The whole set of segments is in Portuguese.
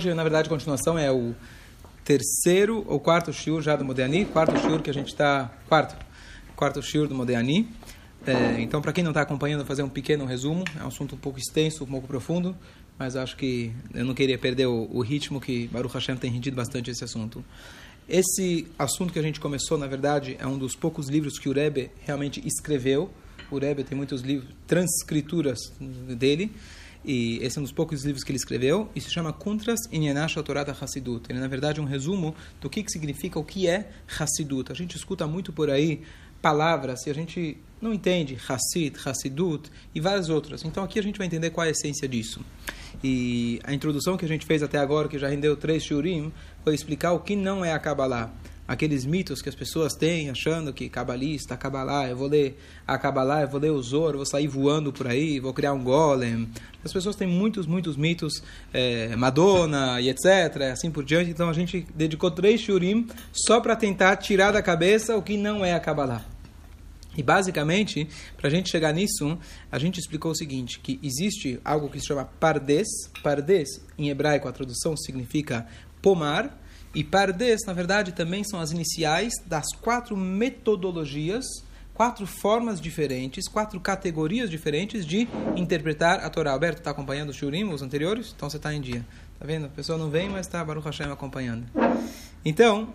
Hoje, na verdade, a continuação é o terceiro ou quarto shiur já do Modéani, quarto shiur que a gente está... Quarto. Quarto shiur do Modéani. É, então, para quem não está acompanhando, vou fazer um pequeno resumo. É um assunto um pouco extenso, um pouco profundo, mas acho que eu não queria perder o, o ritmo que Baruch Hashem tem rendido bastante esse assunto. Esse assunto que a gente começou, na verdade, é um dos poucos livros que o Rebbe realmente escreveu. O Rebbe tem muitos livros, transcrituras dele. E esse é um dos poucos livros que ele escreveu, e se chama Kuntras Inyenash Torah da Hassidut. Ele é, na verdade, um resumo do que, que significa o que é Hassidut. A gente escuta muito por aí palavras e a gente não entende Hassid, Hassidut e várias outras. Então aqui a gente vai entender qual é a essência disso. E a introdução que a gente fez até agora, que já rendeu três shurim, foi explicar o que não é a Kabbalah aqueles mitos que as pessoas têm, achando que cabalista, cabalá, eu vou ler a cabalá, eu vou ler o Zor, vou sair voando por aí, vou criar um golem. As pessoas têm muitos, muitos mitos, é, Madonna e etc, assim por diante. Então a gente dedicou três shurim só para tentar tirar da cabeça o que não é a cabalá. E basicamente, para a gente chegar nisso, a gente explicou o seguinte, que existe algo que se chama pardes. Pardes, em hebraico, a tradução significa pomar, e Pardes, na verdade, também são as iniciais das quatro metodologias, quatro formas diferentes, quatro categorias diferentes de interpretar a Torá. Alberto, está acompanhando os Shurim, os anteriores? Então você está em dia. Está vendo? A pessoa não vem, mas está Baruch Hashem acompanhando. Então,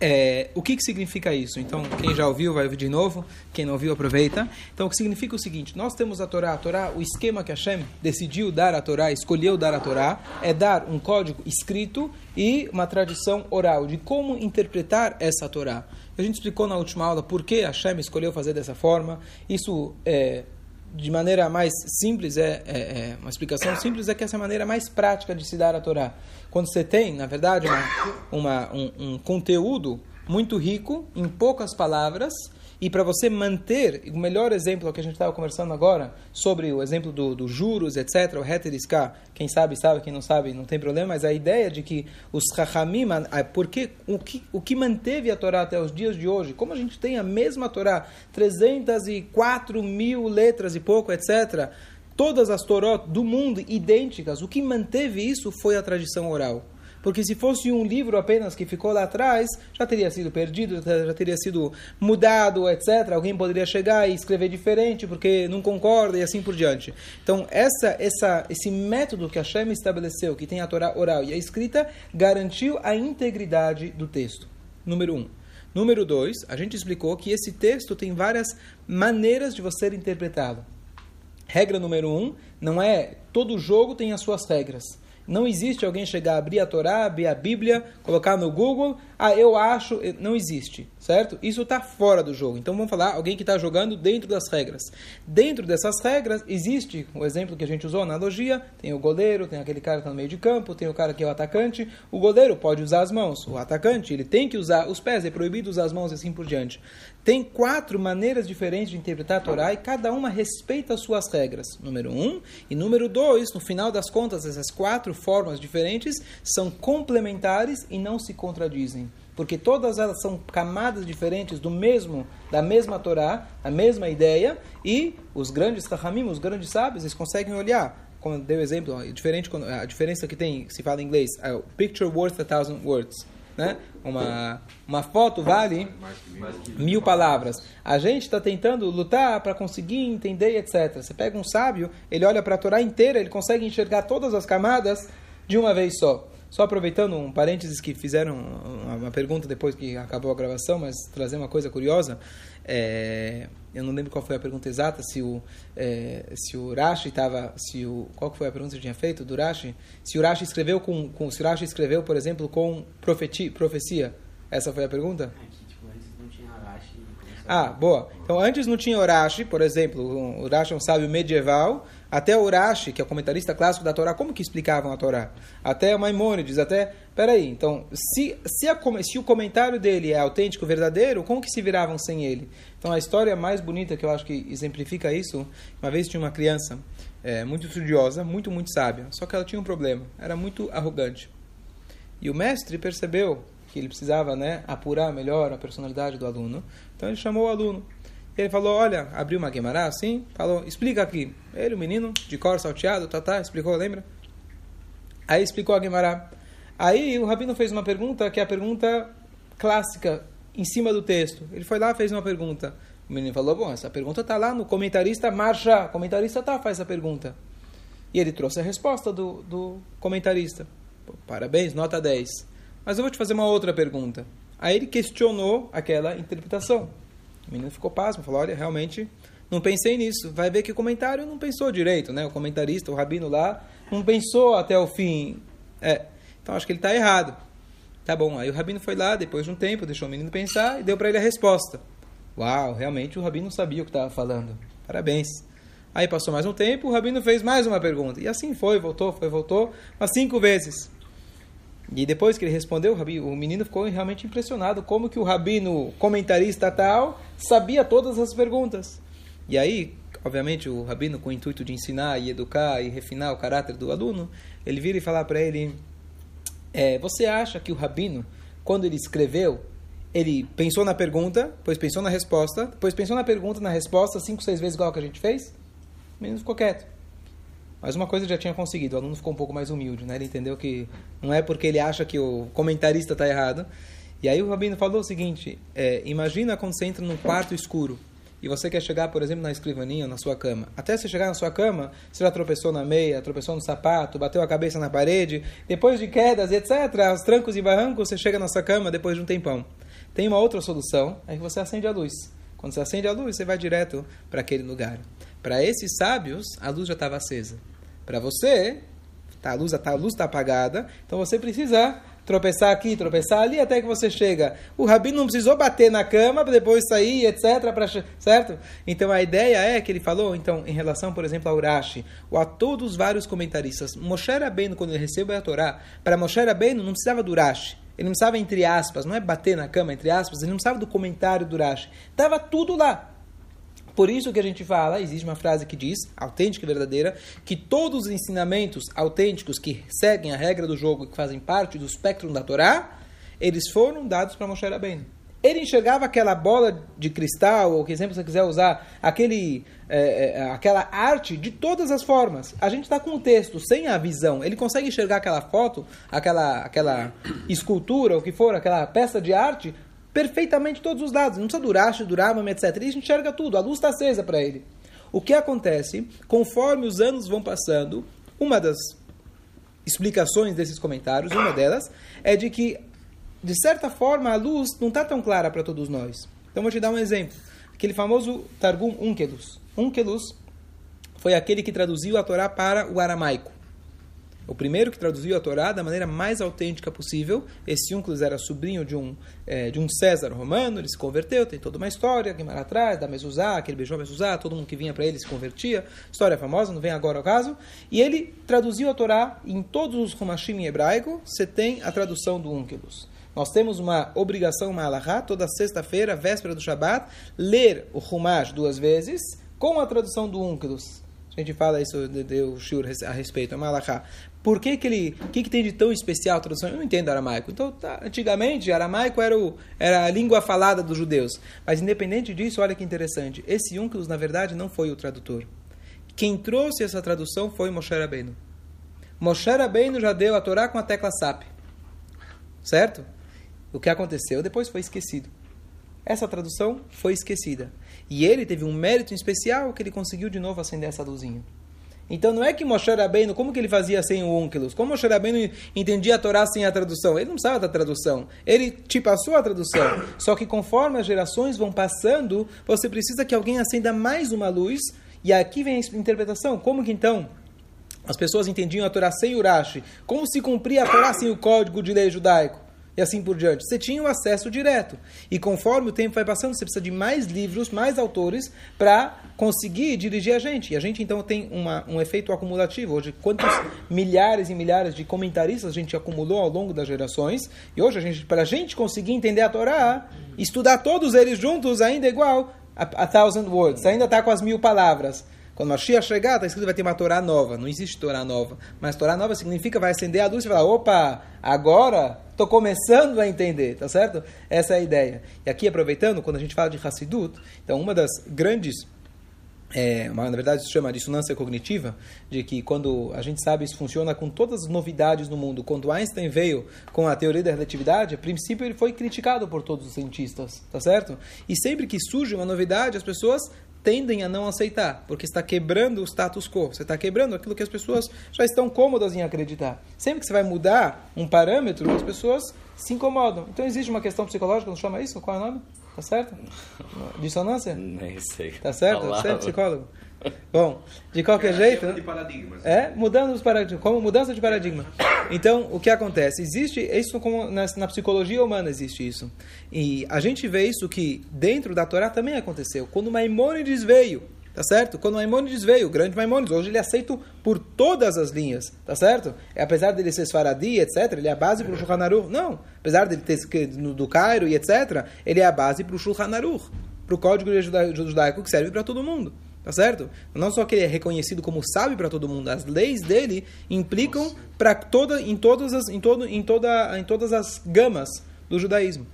é, o que, que significa isso? Então, quem já ouviu, vai ouvir de novo. Quem não ouviu, aproveita. Então, o que significa o seguinte: nós temos a Torá. A Torá, o esquema que Hashem decidiu dar a Torá, escolheu dar a Torá, é dar um código escrito e uma tradição oral de como interpretar essa Torá. A gente explicou na última aula por que Hashem escolheu fazer dessa forma. Isso é, de maneira mais simples, é, é, é, uma explicação simples, é que essa é a maneira mais prática de se dar a Torá. Quando você tem, na verdade, uma, uma um, um, conteúdo muito rico, em poucas palavras, e para você manter, o melhor exemplo que a gente estava conversando agora, sobre o exemplo dos do juros, etc., o heteriská, quem sabe, sabe, quem não sabe, não tem problema, mas a ideia de que os chachamim, porque o que, o que manteve a Torá até os dias de hoje, como a gente tem a mesma Torá, 304 mil letras e pouco, etc., todas as Torot do mundo idênticas, o que manteve isso foi a tradição oral. Porque se fosse um livro apenas que ficou lá atrás, já teria sido perdido, já teria sido mudado, etc. Alguém poderia chegar e escrever diferente porque não concorda e assim por diante. Então, essa, essa, esse método que a Hashem estabeleceu, que tem a Torá oral e a escrita, garantiu a integridade do texto. Número um. Número dois, a gente explicou que esse texto tem várias maneiras de você interpretá-lo. Regra número um, não é todo jogo tem as suas regras. Não existe alguém chegar, abrir a Torá, abrir a Bíblia, colocar no Google, ah, eu acho, não existe, certo? Isso está fora do jogo. Então vamos falar alguém que está jogando dentro das regras. Dentro dessas regras existe o exemplo que a gente usou, a analogia, tem o goleiro, tem aquele cara que está no meio de campo, tem o cara que é o atacante. O goleiro pode usar as mãos, o atacante ele tem que usar os pés, é proibido usar as mãos e assim por diante. Tem quatro maneiras diferentes de interpretar a Torá e cada uma respeita as suas regras. Número um. E número dois, no final das contas, essas quatro formas diferentes são complementares e não se contradizem. Porque todas elas são camadas diferentes do mesmo, da mesma Torá, a mesma ideia, e os grandes Rahamim, os grandes sábios, eles conseguem olhar como deu exemplo, diferente a diferença que tem, se fala em inglês, é picture worth a thousand words né? Uma, uma foto vale mil palavras. A gente está tentando lutar para conseguir entender, etc. Você pega um sábio, ele olha para a Torá inteira, ele consegue enxergar todas as camadas de uma vez só. Só aproveitando um parênteses que fizeram uma pergunta depois que acabou a gravação, mas trazer uma coisa curiosa. É, eu não lembro qual foi a pergunta exata, se o, é, se o Rashi estava, se o, qual foi a pergunta que tinha feito do Rashi? Se o Rashi escreveu com, com se o Rashi escreveu, por exemplo, com profeti, profecia. Essa foi a pergunta? Tipo, ah, boa. Então, antes não tinha Urashi, por exemplo, Urashi é um sábio medieval, até Urashi, que é o comentarista clássico da Torá, como que explicavam a Torá? Até Maimônides, até... Peraí, então, se, se, a, se o comentário dele é autêntico, verdadeiro, como que se viravam sem ele? Então, a história mais bonita que eu acho que exemplifica isso, uma vez tinha uma criança é, muito estudiosa, muito, muito sábia, só que ela tinha um problema, era muito arrogante. E o mestre percebeu que ele precisava né, apurar melhor a personalidade do aluno. Então ele chamou o aluno. Ele falou, olha, abriu uma Guimarães assim, falou, explica aqui. Ele, o menino, de cor salteado, tá, tá, explicou, lembra? Aí explicou a Gemara. Aí o Rabino fez uma pergunta que é a pergunta clássica em cima do texto. Ele foi lá fez uma pergunta. O menino falou: Bom, essa pergunta está lá no comentarista Marcha. O comentarista tá, faz essa pergunta. E ele trouxe a resposta do, do comentarista. Parabéns, nota 10. Mas eu vou te fazer uma outra pergunta. Aí ele questionou aquela interpretação. O menino ficou pasmo, falou: Olha, realmente não pensei nisso. Vai ver que o comentário não pensou direito, né? O comentarista, o rabino lá, não pensou até o fim. É, então acho que ele está errado. Tá bom, aí o rabino foi lá, depois de um tempo, deixou o menino pensar e deu para ele a resposta. Uau, realmente o rabino sabia o que estava falando. Parabéns. Aí passou mais um tempo, o rabino fez mais uma pergunta. E assim foi, voltou, foi, voltou, umas cinco vezes. E depois que ele respondeu, o, menino ficou realmente impressionado como que o rabino comentarista tal sabia todas as perguntas. E aí, obviamente, o rabino com o intuito de ensinar e educar e refinar o caráter do aluno, ele vira e fala para ele: é, Você acha que o rabino, quando ele escreveu, ele pensou na pergunta, depois pensou na resposta, depois pensou na pergunta, na resposta, cinco, seis vezes igual que a gente fez? O menino ficou quieto. Mas uma coisa já tinha conseguido, o aluno ficou um pouco mais humilde, né? Ele entendeu que não é porque ele acha que o comentarista está errado. E aí o rabino falou o seguinte: é, imagina quando você entra num quarto escuro e você quer chegar, por exemplo, na escrivaninha, na sua cama. Até você chegar na sua cama, você já tropeçou na meia, tropeçou no sapato, bateu a cabeça na parede, depois de quedas, etc., os trancos e barrancos, você chega na sua cama depois de um tempão. Tem uma outra solução, é que você acende a luz. Quando você acende a luz, você vai direto para aquele lugar. Para esses sábios, a luz já estava acesa. Para você, tá, a luz está a luz tá apagada, então você precisa tropeçar aqui, tropeçar ali, até que você chega. O rabino não precisou bater na cama para depois sair, etc. Pra, certo? Então a ideia é que ele falou, então, em relação, por exemplo, a Urashi, ou a todos os vários comentaristas, Moshe Rabbeinu, quando ele recebeu a Torá, para Moshe Rabbeinu não precisava do Urashi. Ele não precisava, entre aspas, não é bater na cama, entre aspas, ele não precisava do comentário do Urashi. Estava tudo lá. Por isso que a gente fala, existe uma frase que diz, autêntica e verdadeira, que todos os ensinamentos autênticos que seguem a regra do jogo e que fazem parte do espectro da Torá, eles foram dados para Moshe Rabbeinu. Ele enxergava aquela bola de cristal, ou que exemplo você quiser usar, aquele, é, é, aquela arte de todas as formas. A gente está com o texto, sem a visão. Ele consegue enxergar aquela foto, aquela, aquela escultura, o que for, aquela peça de arte, perfeitamente todos os lados. Não precisa durar, durar, etc. Ele enxerga tudo, a luz está acesa para ele. O que acontece, conforme os anos vão passando, uma das explicações desses comentários, uma delas, é de que, de certa forma, a luz não está tão clara para todos nós. Então, vou te dar um exemplo. Aquele famoso Targum Unkelus. Unkelus foi aquele que traduziu a Torá para o aramaico. O primeiro que traduziu a Torá da maneira mais autêntica possível. Esse Unclus era sobrinho de um, é, de um César romano, ele se converteu, tem toda uma história, que atrás, da Mesuzá, que ele beijou a todo mundo que vinha para ele se convertia. História famosa, não vem agora ao caso. E ele traduziu a Torá em todos os Humashim em hebraico, você tem a tradução do Unclus. Nós temos uma obrigação, uma alahá, toda sexta-feira, véspera do Shabat, ler o Humash duas vezes, com a tradução do Unclus. A gente fala isso, deu shur a respeito, é uma alahá. Por que, que ele. O que, que tem de tão especial a tradução? Eu não entendo aramaico. Então, tá, antigamente, aramaico era, o, era a língua falada dos judeus. Mas, independente disso, olha que interessante. Esse Unclus, na verdade, não foi o tradutor. Quem trouxe essa tradução foi Moshe Rabbeinu. Moshe Rabbeinu já deu a Torá com a tecla SAP. Certo? O que aconteceu depois foi esquecido. Essa tradução foi esquecida. E ele teve um mérito especial que ele conseguiu de novo acender essa luzinha. Então não é que Moshe Rabbeinu, como que ele fazia sem o Unkelus? Como Moshe Rabbeinu entendia a Torá sem a tradução? Ele não precisava da tradução. Ele te passou a tradução. Só que conforme as gerações vão passando, você precisa que alguém acenda mais uma luz. E aqui vem a interpretação. Como que então as pessoas entendiam a Torá sem Urashi? Como se cumpria a Torá sem o código de lei judaico? E assim por diante. Você tinha o acesso direto. E conforme o tempo vai passando, você precisa de mais livros, mais autores para conseguir dirigir a gente. E a gente então tem uma, um efeito acumulativo. Hoje, quantos milhares e milhares de comentaristas a gente acumulou ao longo das gerações. E hoje, a gente, para a gente conseguir entender a Torá, estudar todos eles juntos ainda é igual a, a thousand words. Ainda está com as mil palavras. Quando Mashiach chegar, está escrito vai ter uma Torá nova. Não existe Torá nova. Mas Torá nova significa vai acender a luz e falar, opa, agora estou começando a entender, tá certo? Essa é a ideia. E aqui, aproveitando, quando a gente fala de Hassidut, então uma das grandes é, uma, na verdade, isso chama dissonância cognitiva, de que quando a gente sabe isso funciona com todas as novidades no mundo. Quando Einstein veio com a teoria da relatividade, a princípio ele foi criticado por todos os cientistas, tá certo? E sempre que surge uma novidade, as pessoas tendem a não aceitar, porque está quebrando o status quo, você está quebrando aquilo que as pessoas já estão cômodas em acreditar. Sempre que você vai mudar um parâmetro, as pessoas se incomodam. Então existe uma questão psicológica, não chama isso? Qual é o nome? Tá certo? Dissonância? Nem sei. Tá certo? Você é psicólogo? Bom, de qualquer é, jeito. De paradigmas. É, mudando os paradigmas, como mudança de paradigma. Então, o que acontece? Existe isso como na, na, psicologia humana existe isso. E a gente vê isso que dentro da Torá também aconteceu. Quando Maimônides veio, tá certo? Quando Maimônides veio, o grande Maimônides, hoje ele é aceito por todas as linhas, tá certo? É, apesar dele ser Sfaradi, etc., ele é a base para o Shulchan Aruch. Não, apesar dele ter do Cairo e etc., ele é a base para o Shulchan Aruch, para o código judaico que serve para todo mundo. Tá certo? Não só que ele é reconhecido como sábio para todo mundo, as leis dele implicam para toda em todas as em todo em toda em todas as gamas do judaísmo.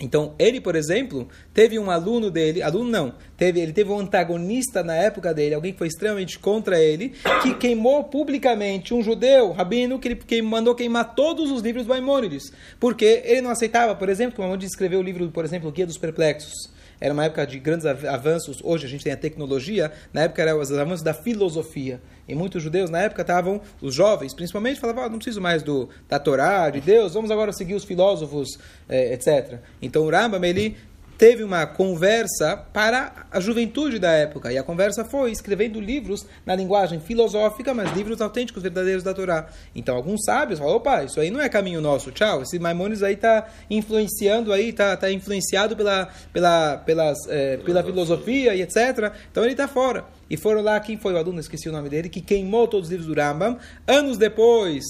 Então, ele, por exemplo, teve um aluno dele, aluno não, teve, ele teve um antagonista na época dele, alguém que foi extremamente contra ele, que queimou publicamente um judeu, rabino, que ele que mandou queimar todos os livros do Maimônides, porque ele não aceitava, por exemplo, que o Maimônides escreveu o livro, por exemplo, o Guia dos Perplexos era uma época de grandes avanços. Hoje a gente tem a tecnologia, na época eram os avanços da filosofia. E muitos judeus na época estavam, os jovens principalmente, falavam: ah, não preciso mais do, da Torá, de Deus, vamos agora seguir os filósofos, eh, etc. Então o Rambam, ele teve uma conversa para a juventude da época. E a conversa foi escrevendo livros na linguagem filosófica, mas livros autênticos, verdadeiros da Torá. Então alguns sábios falaram, opa, isso aí não é caminho nosso, tchau. Esse Maimonides aí está influenciando aí, está tá influenciado pela, pela, pelas, é, pela filosofia e etc. Então ele está fora. E foram lá, quem foi o aluno, esqueci o nome dele, que queimou todos os livros do Rambam. Anos depois,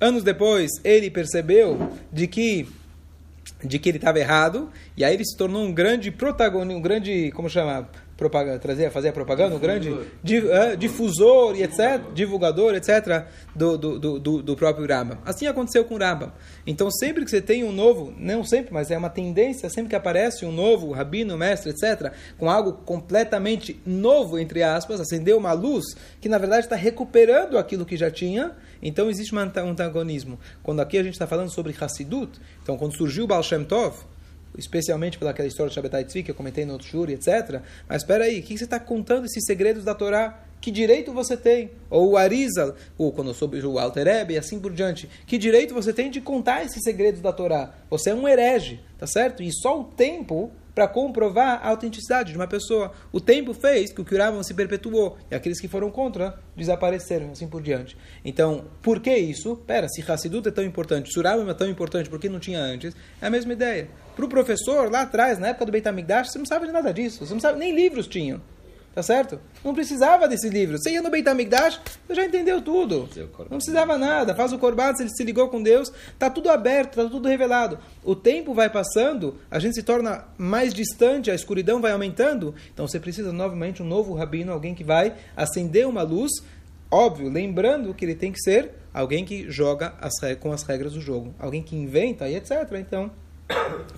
anos depois, ele percebeu de que de que ele estava errado, e aí ele se tornou um grande protagonista, um grande, como chama, propaganda, trazer, fazer a propaganda, um grande di, difusor e etc, divulgador, etc, do, do, do, do próprio Rambam. Assim aconteceu com o Rambam. Então, sempre que você tem um novo, não sempre, mas é uma tendência, sempre que aparece um novo rabino, mestre, etc, com algo completamente novo, entre aspas, acendeu uma luz que, na verdade, está recuperando aquilo que já tinha, então existe um antagonismo. Quando aqui a gente está falando sobre Hassidut, então quando surgiu o Baal Shem Tov, especialmente pelaquela história de Shabbatai Tzvi que eu comentei no outro shuri, etc. Mas espera aí, o que você está contando esses segredos da Torá? Que direito você tem? Ou o Arizal, ou quando eu soube o Alter e assim por diante. Que direito você tem de contar esses segredos da Torá? Você é um herege, tá certo? E só o tempo para comprovar a autenticidade de uma pessoa. O tempo fez que o Kuravan se perpetuou e aqueles que foram contra desapareceram, assim por diante. Então, por que isso? Pera, se Hassidut é tão importante, Suravam é tão importante, por que não tinha antes? É a mesma ideia. Para o professor, lá atrás, na época do Beit HaMikdash, você não sabe de nada disso, você não sabe, nem livros tinham. Tá certo? Não precisava desse livro. Você ia no Beit HaMikdash, você já entendeu tudo. Não precisava nada. Faz o Corban, ele se ligou com Deus. Tá tudo aberto, tá tudo revelado. O tempo vai passando, a gente se torna mais distante, a escuridão vai aumentando. Então você precisa novamente um novo rabino, alguém que vai acender uma luz. Óbvio, lembrando que ele tem que ser alguém que joga as, com as regras do jogo. Alguém que inventa e etc. Então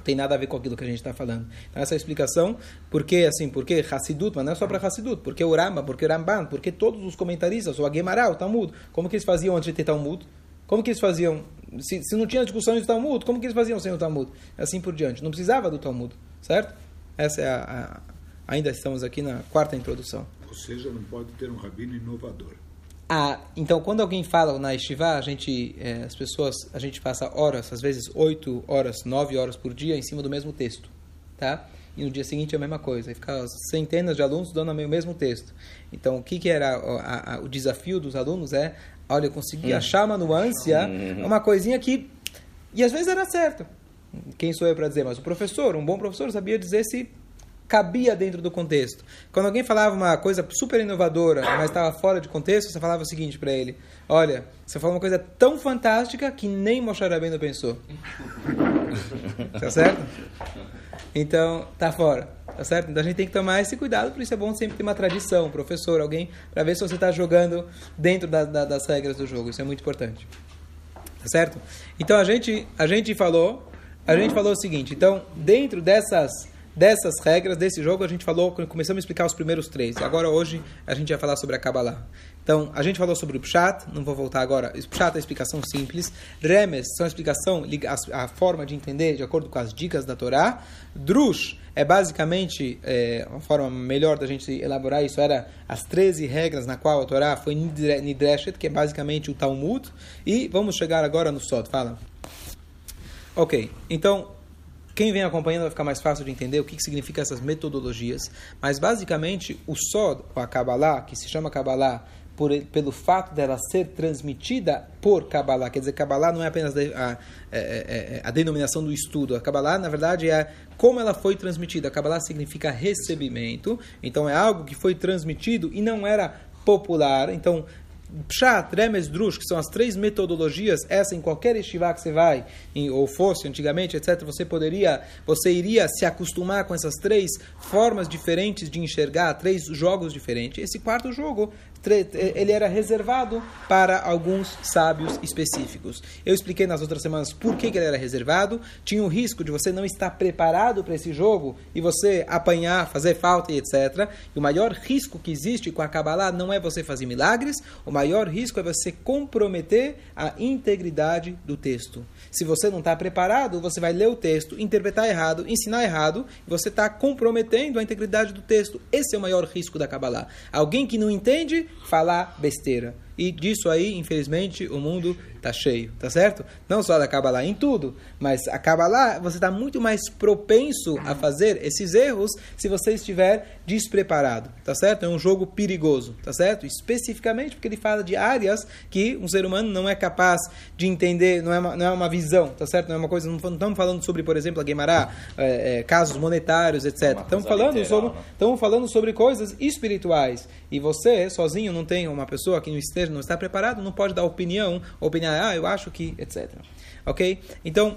tem nada a ver com aquilo que a gente está falando. Então, essa é a explicação, porque assim, porque Hassidut, mas não é só para Hassidut, porque o Rambam, porque o Ramban, porque todos os comentaristas, o Aguemará, o Talmud, como que eles faziam antes de ter Talmud? Como que eles faziam? Se, se não tinha discussão de Talmud, como que eles faziam sem o Talmud? Assim por diante. Não precisava do Talmud, certo? Essa é a, a ainda estamos aqui na quarta introdução. Ou seja, não pode ter um rabino inovador. Ah, então, quando alguém fala na Estivá, a gente, é, as pessoas, a gente passa horas, às vezes oito horas, nove horas por dia em cima do mesmo texto, tá? E no dia seguinte é a mesma coisa, e fica centenas de alunos dando o mesmo texto. Então, o que, que era a, a, o desafio dos alunos é, olha, eu consegui hum. achar uma nuance, hum. uma coisinha que, e às vezes era certo. Quem sou eu para dizer? Mas o professor, um bom professor, sabia dizer se cabia dentro do contexto. Quando alguém falava uma coisa super inovadora, mas estava fora de contexto, você falava o seguinte para ele: Olha, você falou uma coisa tão fantástica que nem Moshe Rabbeinu pensou. tá certo? Então, tá fora. Tá certo? Então a gente tem que tomar esse cuidado, por isso é bom sempre ter uma tradição, um professor, alguém, para ver se você está jogando dentro da, da, das regras do jogo. Isso é muito importante. Tá certo? Então a gente, a gente falou, a gente falou o seguinte, então, dentro dessas dessas regras, desse jogo, a gente falou, começamos a explicar os primeiros três. E agora, hoje, a gente vai falar sobre a Kabbalah. Então, a gente falou sobre o Pshat, não vou voltar agora. O Pshat é a explicação simples. Remes são a explicação, a forma de entender de acordo com as dicas da Torá. Drush é basicamente, é, uma forma melhor da gente elaborar isso, era as 13 regras na qual a Torá foi Nidreshet, que é basicamente o Talmud. E vamos chegar agora no Sod. Fala. Ok, então quem vem acompanhando vai ficar mais fácil de entender o que, que significa essas metodologias. Mas basicamente o Sod, a Kabbalah, que se chama Kabbalah por, pelo fato dela ser transmitida por Kabbalah, quer dizer, Kabbalah não é apenas a, a, a, é, é, é, a denominação do estudo, a Kabbalah, na verdade, é como ela foi transmitida. A Kabbalah significa recebimento, então é algo que foi transmitido e não era popular. Então, Pshat, Remes, Drush, que são as três metodologias, essa em qualquer estivá que você vai, em, ou fosse antigamente, etc., você poderia, você iria se acostumar com essas três formas diferentes de enxergar, três jogos diferentes. Esse quarto jogo ele era reservado para alguns sábios específicos. Eu expliquei nas outras semanas por que, ele era reservado. Tinha o risco de você não estar preparado para esse jogo e você apanhar, fazer falta e etc. E o maior risco que existe com a Kabbalah não é você fazer milagres, o maior risco é você comprometer a integridade do texto. Se você não está preparado, você vai ler o texto, interpretar errado, ensinar errado, e você está comprometendo a integridade do texto. Esse é o maior risco da Kabbalah. Alguém que não entende, falar besteira. E disso aí, infelizmente, o mundo está cheio, tá certo? Não só da Kabbalah, em tudo, mas a Kabbalah, você está muito mais propenso a fazer esses erros se você estiver despreparado, tá certo? É um jogo perigoso, tá certo? Especificamente porque ele fala de áreas que um ser humano não é capaz de entender, não é uma, não é uma visão, tá certo? Não é uma coisa, não estamos falando sobre, por exemplo, a Guemará, é, é, casos monetários, etc. Estamos falando, literal, sobre, né? estamos falando sobre coisas espirituais. E você, sozinho, não tem uma pessoa que não esteja não está preparado, não pode dar opinião, opinião, ah, eu acho que, etc. Ok? Então,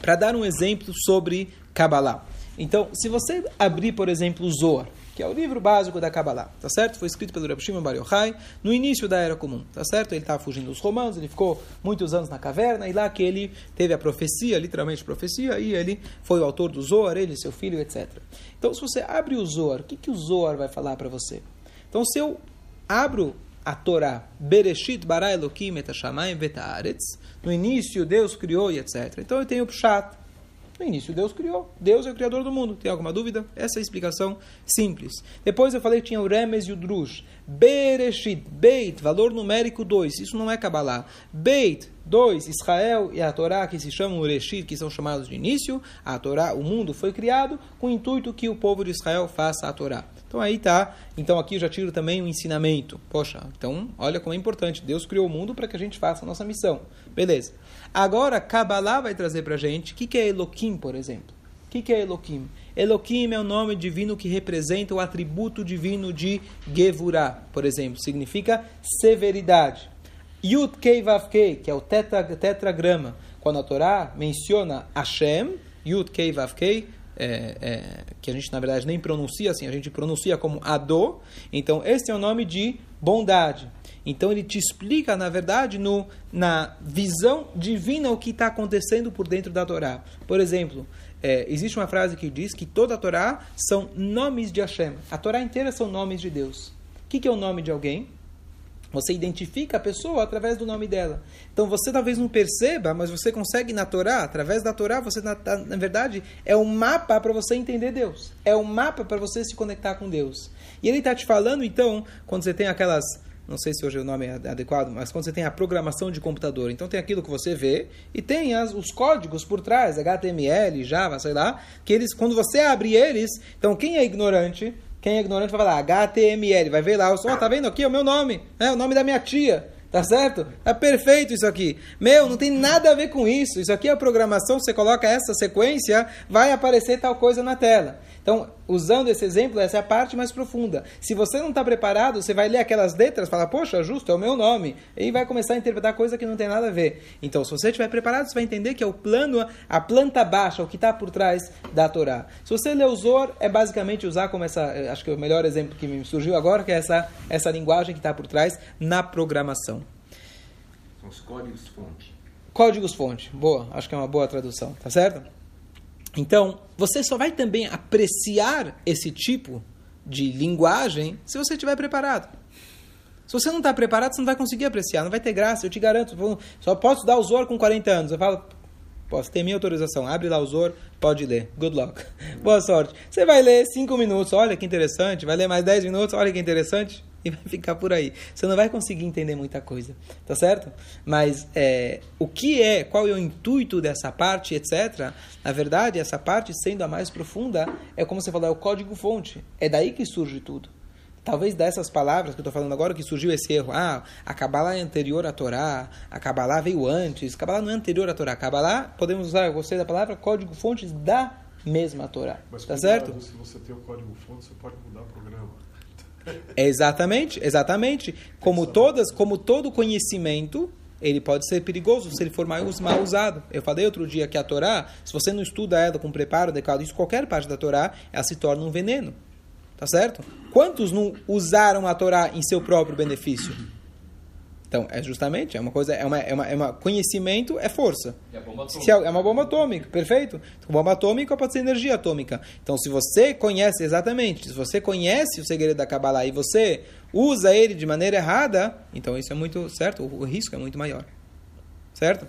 para dar um exemplo sobre Kabbalah. Então, se você abrir, por exemplo, o Zohar, que é o livro básico da Kabbalah, tá certo? Foi escrito pelo Rabi Shimon Bar Yochai no início da Era Comum, tá certo? Ele estava fugindo dos romanos, ele ficou muitos anos na caverna e lá que ele teve a profecia, literalmente profecia, e ele foi o autor do Zohar, ele, seu filho, etc. Então, se você abre o Zohar, o que, que o Zohar vai falar para você? Então, se eu abro a Torá, Bereshit bara Elohim et hashamayim no início Deus criou e etc. Então eu tenho o Pshat, no início Deus criou, Deus é o criador do mundo. Tem alguma dúvida? Essa é a explicação simples. Depois eu falei que tinha o Remes e o Drush. Bereshit, Beit, valor numérico 2, isso não é Kabbalah. Beit, 2, Israel e a Torá, que se chamam Ureshit, que são chamados de início. A Torá, o mundo foi criado com o intuito que o povo de Israel faça a Torá. Então aí tá. Então aqui eu já tiro também um ensinamento. Poxa, então olha como é importante. Deus criou o mundo para que a gente faça a nossa missão. Beleza. Agora, Kabbalah vai trazer para gente o que, que é Elohim, por exemplo. O que, que é Elohim? Elohim é o nome divino que representa o atributo divino de Gevurah, por exemplo. Significa severidade. Yud Kei Vav Kei, que é o tetra, tetragrama. Quando a Torá menciona Hashem, Yud Kei Vav Kei, é, é, que a gente na verdade nem pronuncia assim, a gente pronuncia como Adô. Então, esse é o nome de bondade. Então, ele te explica, na verdade, no, na visão divina o que está acontecendo por dentro da Torá. Por exemplo, é, existe uma frase que diz que toda a Torá são nomes de Hashem. A Torá inteira são nomes de Deus. O que, que é o nome de alguém? Você identifica a pessoa através do nome dela. Então você talvez não perceba, mas você consegue na Torá, através da Torá, você na, na verdade é um mapa para você entender Deus. É um mapa para você se conectar com Deus. E ele está te falando, então, quando você tem aquelas não sei se hoje o nome é adequado, mas quando você tem a programação de computador, então tem aquilo que você vê e tem as, os códigos por trás, HTML, Java, sei lá, que eles, quando você abre eles, então quem é ignorante quem é ignorante vai falar HTML, vai ver lá, oh, tá vendo aqui é o meu nome, é o nome da minha tia. Tá certo? É perfeito isso aqui. Meu, não tem nada a ver com isso. Isso aqui é a programação, você coloca essa sequência, vai aparecer tal coisa na tela. Então, usando esse exemplo, essa é a parte mais profunda. Se você não está preparado, você vai ler aquelas letras, fala, poxa, justo, é o meu nome, e vai começar a interpretar coisa que não tem nada a ver. Então, se você estiver preparado, você vai entender que é o plano, a planta baixa, o que está por trás da Torá. Se você ler o Zor, é basicamente usar como essa, eh, acho que é o melhor exemplo que me surgiu agora, que é essa, essa linguagem que está por trás na programação. São os códigos-fonte. Códigos-fonte, boa, acho que é uma boa tradução, tá certo? Então, você só vai também apreciar esse tipo de linguagem se você estiver preparado. Se você não está preparado, você não vai conseguir apreciar, não vai ter graça, eu te garanto. Só posso dar o Zor com 40 anos. Eu falo, posso ter minha autorização, abre lá o Zor, pode ler. Good luck. Boa sorte. Você vai ler 5 minutos, olha que interessante. Vai ler mais 10 minutos, olha que interessante. E vai ficar por aí. Você não vai conseguir entender muita coisa, tá certo? Mas é, o que é, qual é o intuito dessa parte, etc. Na verdade, essa parte, sendo a mais profunda, é como você falou, é o código-fonte. É daí que surge tudo. Talvez dessas palavras que eu estou falando agora que surgiu esse erro. Ah, a Kabbalah é anterior à Torá, a Kabbalah veio antes. Kabbalah não é anterior à Torá. Kabbalah, podemos usar, eu gostei da palavra, código-fonte da mesma Torá. Mas tá certo? Se você tem o código-fonte, você pode mudar o programa. Exatamente, exatamente. Como todas, como todo conhecimento, ele pode ser perigoso se ele for mal, usado. Eu falei outro dia que a Torá, se você não estuda ela com preparo adequado, isso qualquer parte da Torá, ela se torna um veneno. Tá certo? Quantos não usaram a Torá em seu próprio benefício? Então, é justamente, é uma coisa, é uma, é uma, é uma conhecimento é força. Bomba Se é é uma bomba atômica, perfeito? Então, bomba atômica pode ser energia atômica. Então, se você conhece, exatamente, se você conhece o segredo da Kabbalah e você usa ele de maneira errada, então isso é muito certo, o, o risco é muito maior. Certo?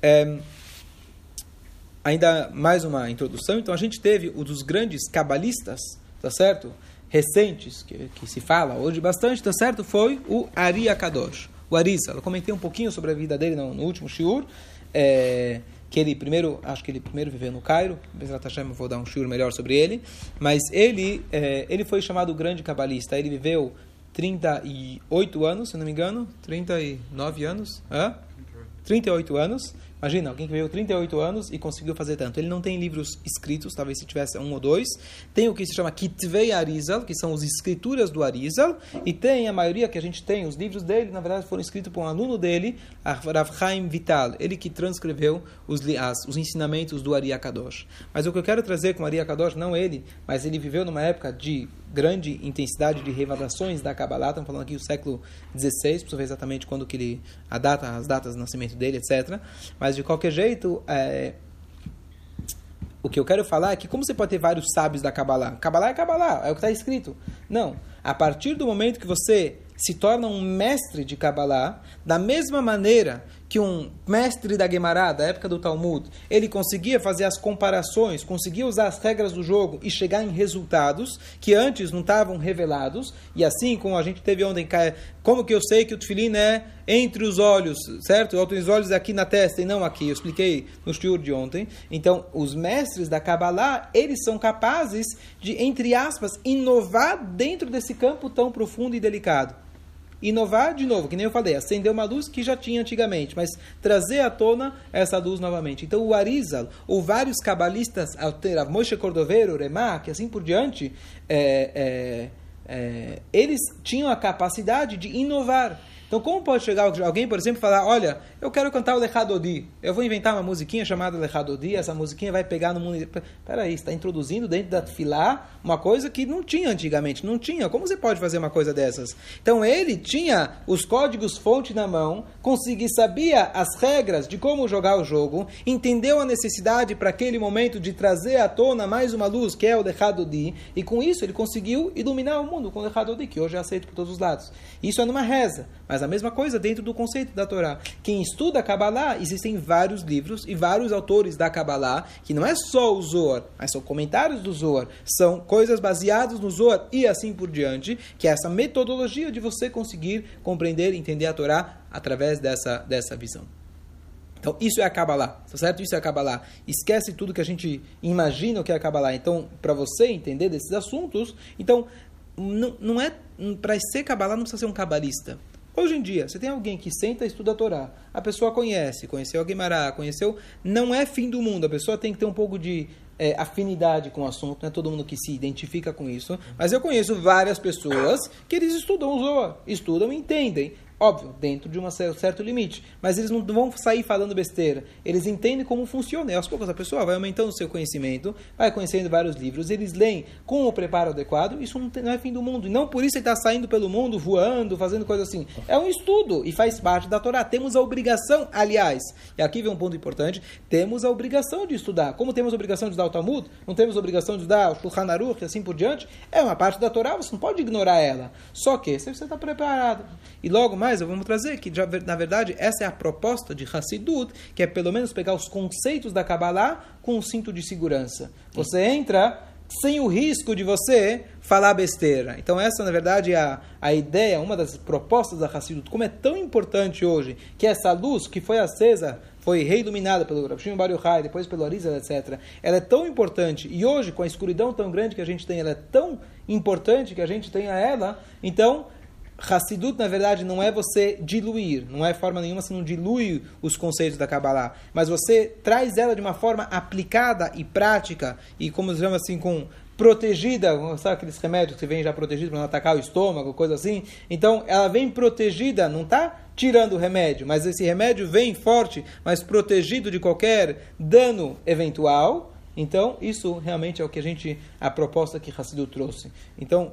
É, ainda mais uma introdução. Então, a gente teve um dos grandes cabalistas, tá certo? Recentes, que, que se fala hoje bastante, tá certo? Foi o Ari Akadosh, o Arisa. Eu comentei um pouquinho sobre a vida dele no, no último shiur. É, que ele primeiro, acho que ele primeiro viveu no Cairo, Bezrat Hashem eu vou dar um shiur melhor sobre ele, mas ele, é, ele foi chamado grande cabalista, ele viveu 38 anos, se não me engano, 39 anos, hã? 38 anos, Imagina, alguém que veio 38 anos e conseguiu fazer tanto. Ele não tem livros escritos, talvez se tivesse um ou dois. Tem o que se chama Kitvei Arizal, que são as escrituras do Arizal. E tem a maioria que a gente tem, os livros dele, na verdade, foram escritos por um aluno dele, Rav Chaim Vital. Ele que transcreveu os, as, os ensinamentos do Ari Akadosh. Mas o que eu quero trazer com Ari Akadosh, não ele, mas ele viveu numa época de grande intensidade de revelações da Kabbalah. Estamos falando aqui do século XVI, para ver exatamente quando que ele, a data, as datas do nascimento dele, etc. Mas de qualquer jeito, é, o que eu quero falar é que como você pode ter vários sábios da Kabbalah? Kabbalah é Kabbalah, é o que está escrito. Não. A partir do momento que você se torna um mestre de Kabbalah, da mesma maneira que um mestre da Gemara, da época do Talmud, ele conseguia fazer as comparações, conseguia usar as regras do jogo e chegar em resultados que antes não estavam revelados, e assim como a gente teve ontem, como que eu sei que o tefilim é entre os olhos, certo? Entre os olhos aqui na testa e não aqui, eu expliquei no shiur de ontem. Então, os mestres da Kabbalah, eles são capazes de, entre aspas, inovar dentro desse campo tão profundo e delicado inovar de novo, que nem eu falei, acender uma luz que já tinha antigamente, mas trazer à tona essa luz novamente. Então o Arizal, ou vários cabalistas, Moshe Cordoveiro, que assim por diante, é, é, é, eles tinham a capacidade de inovar. Então, como pode chegar alguém, por exemplo, e falar: Olha, eu quero cantar o Lechadodi, eu vou inventar uma musiquinha chamada Lechadodi, essa musiquinha vai pegar no mundo. Peraí, está introduzindo dentro da filá uma coisa que não tinha antigamente, não tinha. Como você pode fazer uma coisa dessas? Então, ele tinha os códigos-fonte na mão, conseguia, sabia as regras de como jogar o jogo, entendeu a necessidade para aquele momento de trazer à tona mais uma luz, que é o Lechadodi, e com isso ele conseguiu iluminar o mundo com o Lechadodi, que hoje é aceito por todos os lados. Isso é numa reza. Mas a mesma coisa dentro do conceito da Torá. Quem estuda a Kabbalah, existem vários livros e vários autores da Kabbalah, que não é só o Zohar, mas são comentários do Zohar, são coisas baseadas no Zohar e assim por diante, que é essa metodologia de você conseguir compreender e entender a Torá através dessa, dessa visão. Então, isso é a Kabbalah, tá certo? Isso é a Kabbalah. Esquece tudo que a gente imagina o que é a Kabbalah. Então, para você entender desses assuntos, então, não, não é para ser Kabbalah não precisa ser um cabalista. Hoje em dia, você tem alguém que senta e estuda a Torá, a pessoa conhece, conheceu a Guimará, conheceu, não é fim do mundo, a pessoa tem que ter um pouco de é, afinidade com o assunto, não é todo mundo que se identifica com isso, mas eu conheço várias pessoas que eles estudam o Zohar, estudam e entendem. Óbvio, dentro de um certo limite. Mas eles não vão sair falando besteira. Eles entendem como funciona. E aos poucos a pessoa vai aumentando o seu conhecimento, vai conhecendo vários livros, eles leem com o preparo adequado. Isso não, tem, não é fim do mundo. E não por isso ele está saindo pelo mundo, voando, fazendo coisas assim. É um estudo e faz parte da Torá. Temos a obrigação, aliás, e aqui vem um ponto importante, temos a obrigação de estudar. Como temos a obrigação de estudar o Talmud, não temos a obrigação de estudar o Shulchan Aruch e assim por diante, é uma parte da Torá, você não pode ignorar ela. Só que, você está preparado. E logo mais, mais, eu vou trazer que, na verdade, essa é a proposta de Hassidut, que é pelo menos pegar os conceitos da Kabbalah com um cinto de segurança. Você entra sem o risco de você falar besteira. Então essa, na verdade, é a, a ideia, uma das propostas da Hassidut, como é tão importante hoje, que essa luz que foi acesa, foi reiluminada pelo Rav Shimon Bar Yochai, depois pelo Arizal, etc. Ela é tão importante, e hoje, com a escuridão tão grande que a gente tem, ela é tão importante que a gente tenha ela, então Hassidut, na verdade, não é você diluir, não é forma nenhuma você não dilui os conceitos da Kabbalah, mas você traz ela de uma forma aplicada e prática, e como se chama assim, com protegida, sabe aqueles remédios que vêm já protegidos para não atacar o estômago, coisa assim? Então, ela vem protegida, não está tirando o remédio, mas esse remédio vem forte, mas protegido de qualquer dano eventual. Então, isso realmente é o que a gente, a proposta que Hassidut trouxe. Então,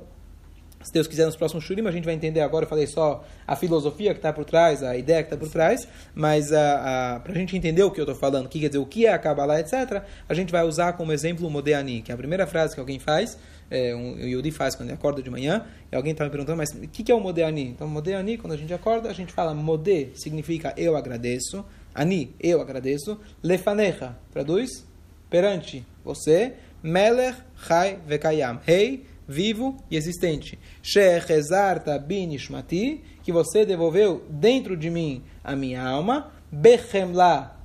se Deus quiser, nos próximos shurim, a gente vai entender agora, eu falei só a filosofia que está por trás, a ideia que está por trás, mas para a gente entender o que eu estou falando, que quer dizer, o que é a Kabbalah, etc., a gente vai usar como exemplo o Modeani, que é a primeira frase que alguém faz, é, um, o Yudi faz quando ele acorda de manhã, e alguém está me perguntando, mas o que, que é o Modeani? Então, Modeani, quando a gente acorda, a gente fala Mode, significa eu agradeço, Ani, eu agradeço, Lefanecha, traduz, perante você, Melech, Chai, Vekayam, Rei, hey, vivo e existente. Shechezarta binishmati, que você devolveu dentro de mim a minha alma. Bechemla,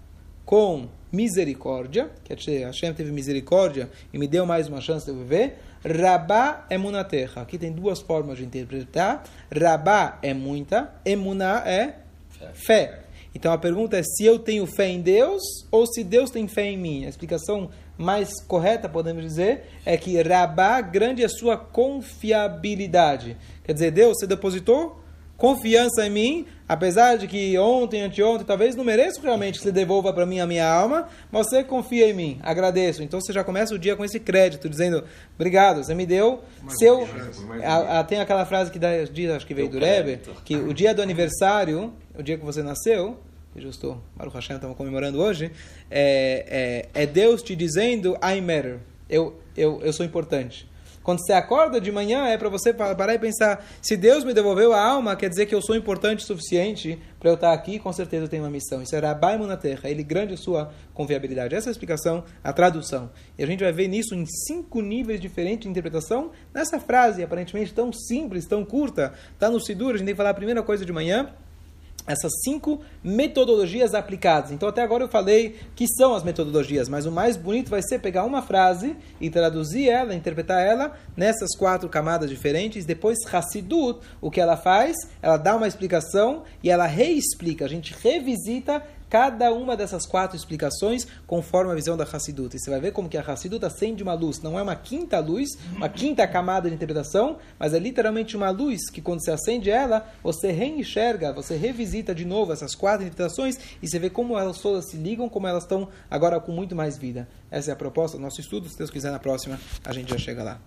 com misericórdia, que Hashem teve misericórdia e me deu mais uma chance de viver. Rabá emunaterra. Aqui tem duas formas de interpretar. Rabá é muita, emuná é fé. Então a pergunta é se eu tenho fé em Deus ou se Deus tem fé em mim. A explicação mais correta, podemos dizer, é que Rabá, grande é sua confiabilidade. Quer dizer, Deus, você depositou confiança em mim, apesar de que ontem, anteontem, talvez não mereço realmente que você devolva para mim a minha alma, mas você confia em mim, agradeço. Então você já começa o dia com esse crédito, dizendo, obrigado, você me deu. seu, a, a, tem aquela frase que dá, diz, acho que veio do Rebbe, que o dia do aniversário, o dia que você nasceu, justo Baruch Hashem estamos comemorando hoje, é, é, é, Deus te dizendo, I matter, eu, eu, eu sou importante. Quando você acorda de manhã, é para você parar e pensar: se Deus me devolveu a alma, quer dizer que eu sou importante o suficiente para eu estar aqui, com certeza eu tenho uma missão. Isso é Rabai na terra, ele grande a sua confiabilidade. Essa é a explicação, a tradução. E a gente vai ver nisso em cinco níveis diferentes de interpretação, nessa frase aparentemente tão simples, tão curta. Está no Sidur, a gente tem que falar a primeira coisa de manhã essas cinco metodologias aplicadas. Então, até agora eu falei que são as metodologias, mas o mais bonito vai ser pegar uma frase e traduzir ela, interpretar ela nessas quatro camadas diferentes. Depois, Hassidut, o que ela faz? Ela dá uma explicação e ela reexplica. A gente revisita cada uma dessas quatro explicações conforme a visão da Hassidut. E você vai ver como que a Hassidut acende uma luz. Não é uma quinta luz, uma quinta camada de interpretação, mas é literalmente uma luz que quando você acende ela, você reenxerga, você revisita de novo essas quatro interpretações e você vê como elas todas se ligam, como elas estão agora com muito mais vida. Essa é a proposta do nosso estudo. Se Deus quiser, na próxima a gente já chega lá.